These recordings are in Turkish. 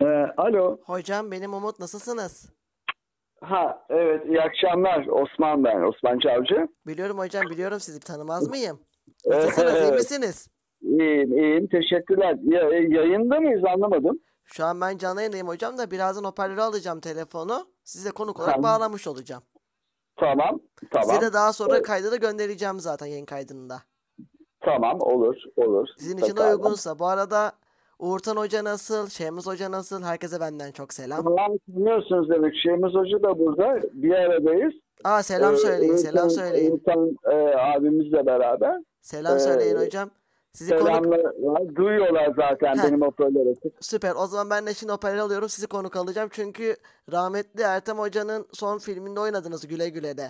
Ee, alo. Hocam benim Umut nasılsınız? Ha evet iyi akşamlar. Osman ben. Osman Çavcı. Biliyorum hocam biliyorum sizi tanımaz mıyım? Nasılsınız iyi misiniz? İyiyim iyiyim. Teşekkürler. Ya, e, yayında mıyız anlamadım. Şu an ben canlı yayındayım hocam da birazdan hoparlöre alacağım telefonu. Size konuk olarak Tamam. bağlamış olacağım. Tamam. Tamam. Size de daha sonra Evet. kaydı da göndereceğim zaten yayın kaydında. Tamam olur olur. Sizin için de Pekala. uygunsa. Bu arada Uğurtan Hoca nasıl? Şeymiz Hoca nasıl? Herkese benden çok selam. Tamam dinliyorsunuz demek. Şeyimiz Hoca da burada. Bir aradayız. Aa selam Ee, söyleyin, selam Uğurtan- söyleyin. Uğurtan, e, abimizle beraber. Selam Ee, söyleyin hocam. Sizi konuk... Selamlar. var. Duyuyorlar zaten Heh. benim hoparlörü. Süper. O zaman ben de şimdi hoparlör alıyorum. Sizi konuk alacağım. Çünkü rahmetli Ertem Hoca'nın son filminde oynadınız Güle Güle'de.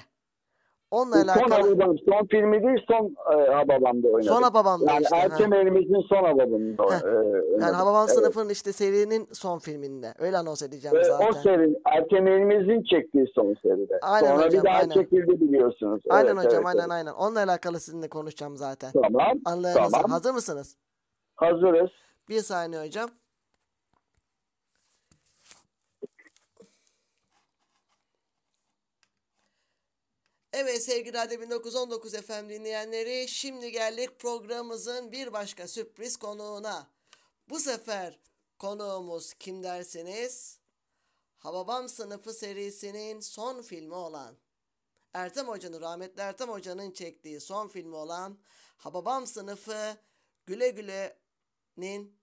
Onunla Son alakalı. Hababam. Son filmi değil son e, Hababam'da oynadı. Son Hababam'da Yani işte, ha. Ertem elimizin son Hababam'da e, oynadı. Yani Hababam Evet. sınıfının işte serinin son filminde. Öyle anons edeceğim zaten. o seri Ertem Elimiz'in çektiği son seride. Aynen Sonra hocam, bir daha aynen. çekildi biliyorsunuz. Aynen Evet, hocam evet, aynen evet. aynen. Onunla alakalı sizinle konuşacağım zaten. Tamam. Anlayanız Tamam. hazır mısınız? Hazırız. Bir saniye hocam. Evet sevgili Radyo 1919 FM dinleyenleri şimdi geldik programımızın bir başka sürpriz konuğuna. Bu sefer konuğumuz kim derseniz Hababam Sınıfı serisinin son filmi olan Ertem Hoca'nın rahmetli Ertem Hoca'nın çektiği son filmi olan Hababam Sınıfı Güle Güle'nin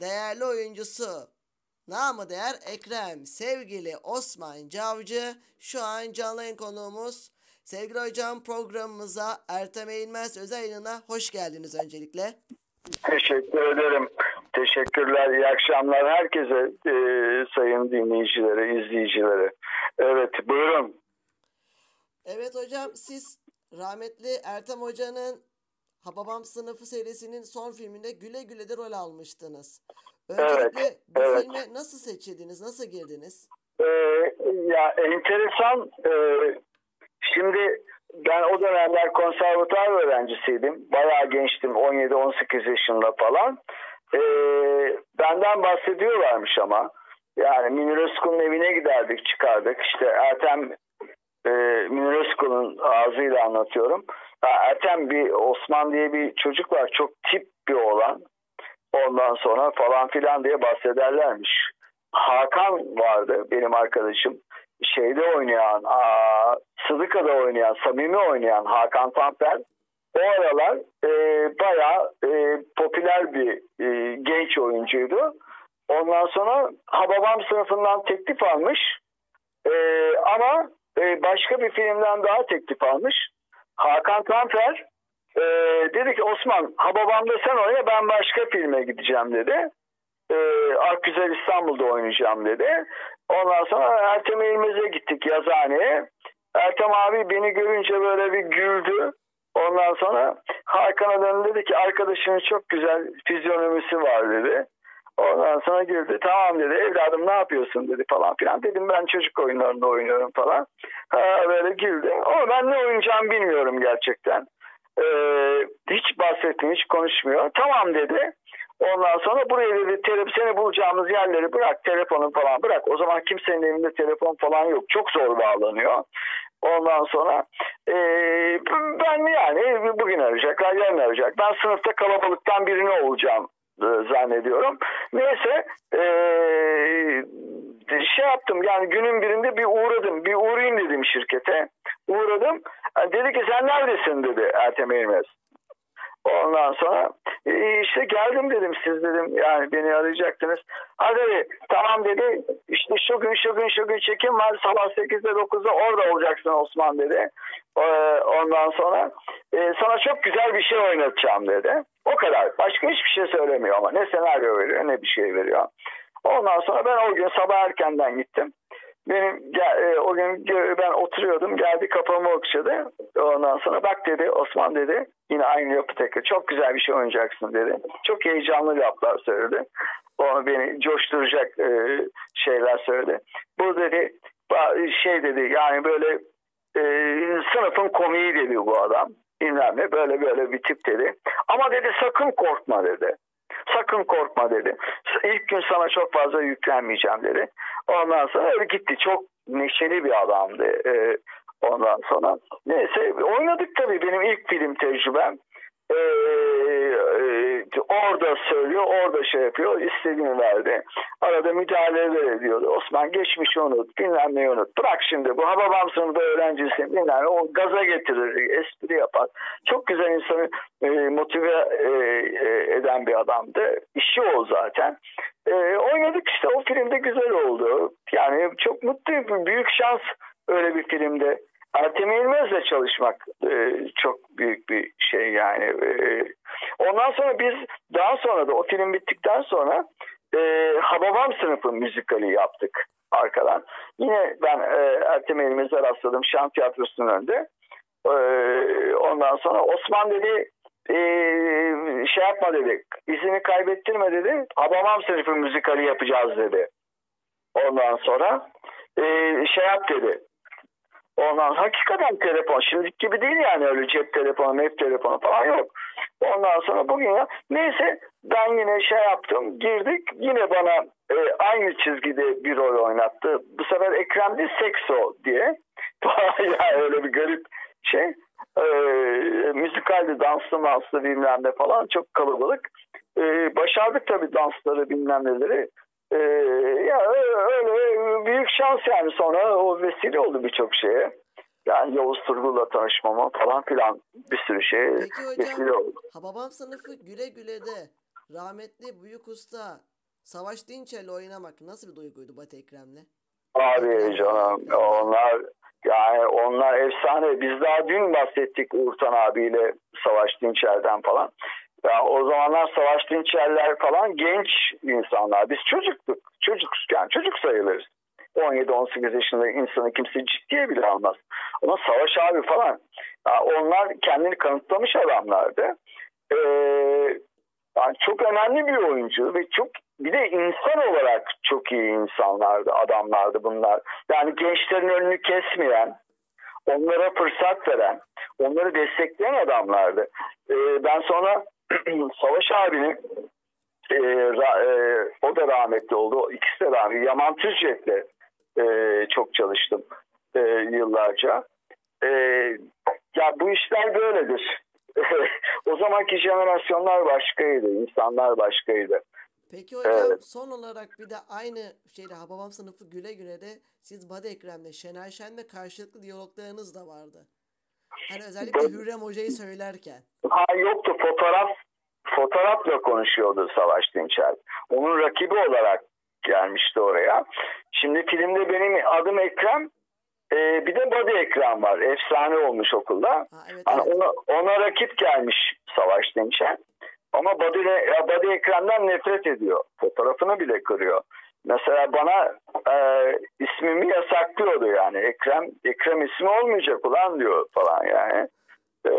değerli oyuncusu namı değer Ekrem sevgili Osman Cavcı şu an canlı konuğumuz. Sevgili hocam programımıza Ertem Eğilmez özel yayınına hoş geldiniz öncelikle. Teşekkür ederim. Teşekkürler. İyi akşamlar herkese e, sayın dinleyicilere, izleyicilere. Evet buyurun. Evet hocam siz rahmetli Ertem Hoca'nın Hababam Sınıfı serisinin son filminde Güle Güle'de rol almıştınız. Öncelikle bu evet. filme nasıl seçildiniz, nasıl girdiniz? E, ya enteresan e, şimdi ben o dönemler konservatuar öğrencisiydim. Bayağı gençtim 17-18 yaşında falan. E, benden bahsediyorlarmış ama. Yani Münir evine giderdik çıkardık. İşte Ertem e, Münir ağzıyla anlatıyorum. Ertem bir Osman diye bir çocuk var. Çok tip bir oğlan. Ondan sonra falan filan diye bahsederlermiş. Hakan vardı benim arkadaşım. Şeyde oynayan, aa, Sıdıka'da oynayan, Samimi oynayan Hakan Tanper. O aralar e, bayağı e, popüler bir e, genç oyuncuydu. Ondan sonra Hababam sınıfından teklif almış. E, ama e, başka bir filmden daha teklif almış. Hakan Tanfer e, dedi ki Osman Hababam'da sen oyna ben başka filme gideceğim dedi. E, Akgüzel İstanbul'da oynayacağım dedi. Ondan sonra Ertem İlmez'e gittik yazıhaneye. Ertem abi beni görünce böyle bir güldü. Ondan sonra Hakan'a döndü dedi ki arkadaşının çok güzel fizyonomisi var dedi. Ondan sonra güldü. Tamam dedi evladım ne yapıyorsun dedi falan filan. Dedim ben çocuk oyunlarında oynuyorum falan. Ha, böyle güldü. Ama ben ne oynayacağımı bilmiyorum gerçekten. Ee, hiç bahsetmiyor, hiç konuşmuyor. Tamam dedi. Ondan sonra buraya dedi telef seni bulacağımız yerleri bırak, telefonu falan bırak. O zaman kimsenin evinde telefon falan yok. Çok zor bağlanıyor. Ondan sonra e, ben yani bugün arayacaklar, yarın arayacak. Ben sınıfta kalabalıktan birini olacağım e, zannediyorum. Neyse e, şey yaptım yani günün birinde bir uğradım. Bir uğrayayım dedim şirkete. Uğradım. Dedi ki sen neredesin dedi Ertem Eğilmez. Ondan sonra e, işte geldim dedim siz dedim yani beni arayacaktınız. Ha dedi tamam dedi işte şu gün şu gün şu gün çekim var sabah 8'de 9'da orada olacaksın Osman dedi. Ee, Ondan sonra e, sana çok güzel bir şey oynatacağım dedi. O kadar. Başka hiçbir şey söylemiyor ama ne senaryo veriyor ne bir şey veriyor. Ondan sonra ben o gün sabah erkenden gittim. Benim e, o gün ben oturuyordum geldi kafamı okşadı. Ondan sonra bak dedi Osman dedi yine aynı yapı tekrar çok güzel bir şey oynayacaksın dedi. Çok heyecanlı laflar söyledi. O beni coşturacak e, şeyler söyledi. Bu dedi şey dedi yani böyle e, sınıfın komiği dedi bu adam. Bilmem ne böyle böyle bir tip dedi. Ama dedi sakın korkma dedi. Sakın korkma dedi. İlk gün sana çok fazla yüklenmeyeceğim dedi. Ondan sonra öyle gitti. Çok neşeli bir adamdı. Ee, ondan sonra neyse oynadık tabii benim ilk film tecrübem. Orada söylüyor, orada şey yapıyor, istediğini verdi. Arada müdahaleler ediyordu. Osman geçmişi unut, bilmem unut. Bırak şimdi bu Hababam sınıfında öğrencisin, bilmem. O gaza getirir, espri yapar. Çok güzel insanı e, motive e, e, eden bir adamdı. İşi o zaten. E, oynadık işte, o filmde güzel oldu. Yani çok mutluyum, büyük şans öyle bir filmde. Ertem İlmez'le çalışmak e, çok büyük bir şey yani. E, ondan sonra biz daha sonra da o film bittikten sonra e, Hababam sınıfı müzikali yaptık arkadan. Yine ben e, Ertem İlmez'e rastladım Şan Tiyatrosu'nun önünde. E, ondan sonra Osman dedi e, şey yapma dedi izini kaybettirme dedi. Hababam sınıfı müzikali yapacağız dedi. Ondan sonra e, şey yap dedi Ondan hakikaten telefon şimdiki gibi değil yani öyle cep telefonu, web telefonu falan yok. Ondan sonra bugün ya neyse ben yine şey yaptım girdik yine bana e, aynı çizgide bir rol oynattı. Bu sefer Ekrem'de Sekso diye. yani öyle bir garip şey. E, müzikaldi, danslı manslı bilmem ne falan çok kalabalık. E, başardık tabii dansları bilmem neleri. Ee, ya öyle büyük şans yani sonra o vesile oldu birçok şeye. Yani Yavuz Turgul'la tanışmama falan filan bir sürü şey Peki vesile hocam oldu. Hababam sınıfı güle güle de rahmetli büyük usta Savaş Dinçer'le oynamak nasıl bir duyguydu Batı Ekrem'le? Abi canım onlar yani onlar efsane. Biz daha dün bahsettik Uğurtan abiyle Savaş Dinçer'den falan. Yani o zamanlar Savaş Dinçerler falan genç insanlar. Biz çocuktuk. Çocuk, yani çocuk sayılırız. 17-18 yaşında insanı kimse ciddiye bile almaz. Ama Savaş abi falan yani onlar kendini kanıtlamış adamlardı. Ee, yani çok önemli bir oyuncu ve çok bir de insan olarak çok iyi insanlardı, adamlardı bunlar. Yani gençlerin önünü kesmeyen, onlara fırsat veren, onları destekleyen adamlardı. Ee, ben sonra Savaş abinin e, ra, e, o da rahmetli oldu. İkisi de rahmetli. Yaman Tüzcek'le e, çok çalıştım e, yıllarca. E, ya bu işler böyledir. o zamanki jenerasyonlar başkaydı, insanlar başkaydı. Peki hocam Evet. son olarak bir de aynı şeyde Hababam sınıfı güle güle de siz Batı Ekrem'le Şener Şen'le karşılıklı diyaloglarınız da vardı. Hani özellikle. Hürrem Hoca'yı söylerken. Ha yoktu fotoğraf fotoğrafla konuşuyordu Savaş Dinçer. Onun rakibi olarak gelmişti oraya. Şimdi filmde benim adım Ekrem. e, bir de Body Ekrem var. Efsane olmuş okulda. Ha evet, Hani evet. ona, ona rakip gelmiş Savaş Dinçer. Ama Body, ya Body Ekrem'den nefret ediyor. Fotoğrafını bile kırıyor. Mesela bana e, ismimi yasaklıyordu yani. Ekrem Ekrem ismi olmayacak ulan diyor falan yani. E,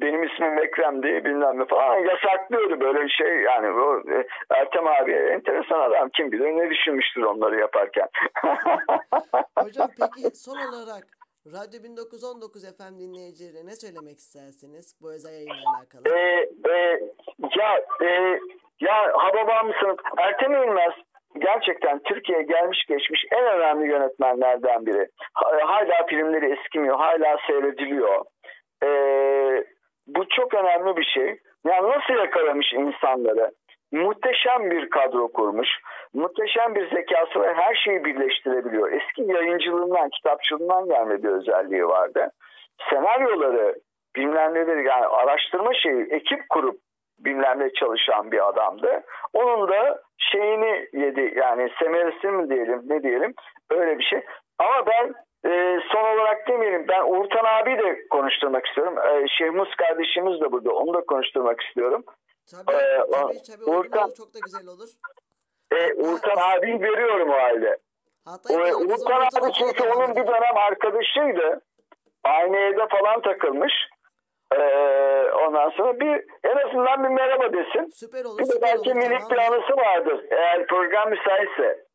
benim ismim Ekrem diye bilmem ne falan yasaklıyordu böyle bir şey yani bu e, Ertem abi enteresan adam kim bilir ne düşünmüştür onları yaparken. Hocam peki son olarak Radyo 1919 FM dinleyicilerine ne söylemek istersiniz bu özel yayınla alakalı? e, e, ya e, ya Hababam mısın? Ertem İlmez gerçekten Türkiye'ye gelmiş geçmiş en önemli yönetmenlerden biri. Ha- Hala filmleri eskimiyor, hala seyrediliyor. E, bu çok önemli bir şey. Yani nasıl yakalamış insanları? Muhteşem bir kadro kurmuş. Muhteşem bir zekası ve her şeyi birleştirebiliyor. Eski yayıncılığından, kitapçılığından gelme bir özelliği vardı. Senaryoları, bilmem neleri yani araştırma şeyi, ekip kurup bilmem ne çalışan bir adamdı. Onun da şeyini yedi yani semeresini mi diyelim ne diyelim öyle bir şey. Ama ben e, son olarak demeyelim ben Uğurtan abi de konuşturmak istiyorum. E, Şehmus kardeşimiz de burada onu da konuşturmak istiyorum. Tabii Ee, tabii tabii olur, çok da güzel olur. E, Uğurtan abi veriyorum o halde. Hatta O, ilk Uğurtan Uğurtan abi çünkü onun bir dönem arkadaşıydı. Aynı evde falan takılmış. E, ondan sonra bir en azından bir merhaba desin. Süper olur Bir de belki olur minik tamam. bir anısı vardır. Eğer program müsaitse.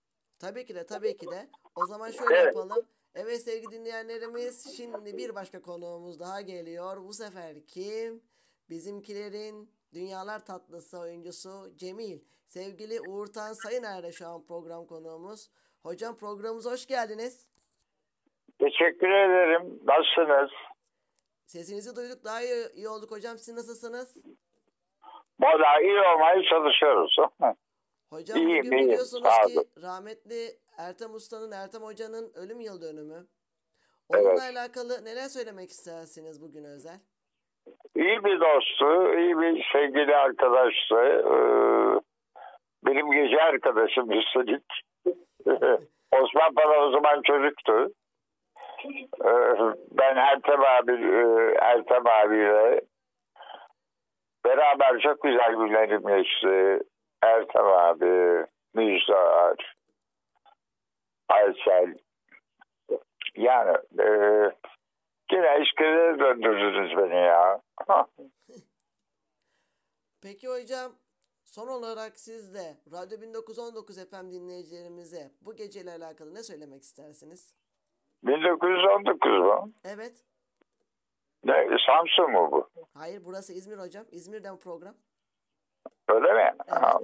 Tabii ki de tabii ki de. O zaman şöyle Evet. yapalım. Evet sevgili dinleyenlerimiz şimdi bir başka konuğumuz daha geliyor. Bu sefer kim? Bizimkilerin Dünyalar Tatlısı oyuncusu Cemil. Sevgili Uğurtan Sayıner'de şu an program konuğumuz. Hocam programımıza hoş geldiniz. Teşekkür ederim. Nasılsınız? Sesinizi duyduk daha iyi, iyi olduk hocam. Siz nasılsınız? Valla iyi olmaya çalışıyoruz. Hocam İyiyim, bugün iyiyim. biliyorsunuz Sağ ki olun. rahmetli Ertem Usta'nın, Ertem Hoca'nın ölüm yıl dönümü. Onunla Evet. alakalı neler söylemek istersiniz bugün özel? iyi bir dostu, iyi bir sevgili arkadaştı. Ee, benim gece arkadaşım üstelik. Osman bana o zaman çocuktu. Ee, ben Ertem abi, e, Ertem abiyle beraber çok güzel günlerim geçti. Ertem abi, Müjdar, Aysel. Yani e, yine eskilere döndürdünüz beni ya. Peki hocam son olarak siz de Radyo 1919 FM dinleyicilerimize bu geceyle alakalı ne söylemek istersiniz? 1919 mu? Evet. Ne, Samsun mu bu? Hayır burası İzmir hocam. İzmir'den program. Öyle mi? Evet. Ha.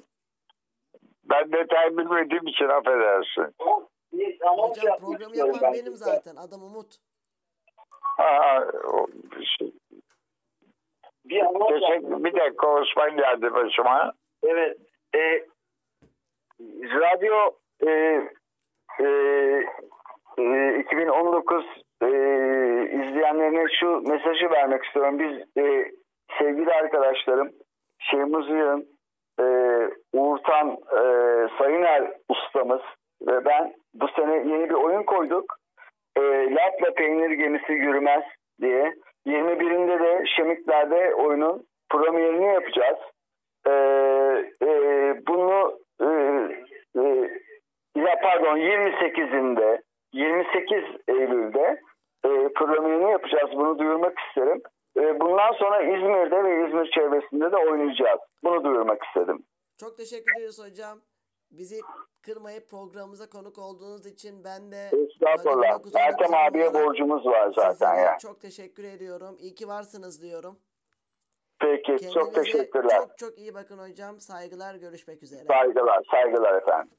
Ben detay bilmediğim için affedersin. Hocam programı yapan benim zaten. Adım Umut. Ha, o, şey, Bir teşekkür, bir dakika Osman geldi başıma. Evet. E, radyo e, e, e, 2019 e, izleyenlerine şu mesajı vermek istiyorum. Biz e, sevgili arkadaşlarım Şeyhmuz Yığın, e, Uğurtan e, Sayıner ustamız ve ben bu sene yeni bir oyun koyduk. E, Latla peynir gemisi yürümez diye. 21'inde de Şemikler'de oyunun premierini yapacağız. Ee, e, bunu e, e, ya pardon 28'inde 28 Eylül'de e, premierini yapacağız. Bunu duyurmak isterim. E, bundan sonra İzmir'de ve İzmir çevresinde de oynayacağız. Bunu duyurmak istedim. Çok teşekkür ederiz hocam. Bizi kırmayıp programımıza konuk olduğunuz için ben de Estağfurullah. 1919 Ertem abiye borcumuz var zaten ya. Çok teşekkür ediyorum. İyi ki varsınız diyorum. Peki Kendinize çok teşekkürler. çok çok iyi bakın hocam. Saygılar görüşmek üzere. Saygılar, saygılar efendim.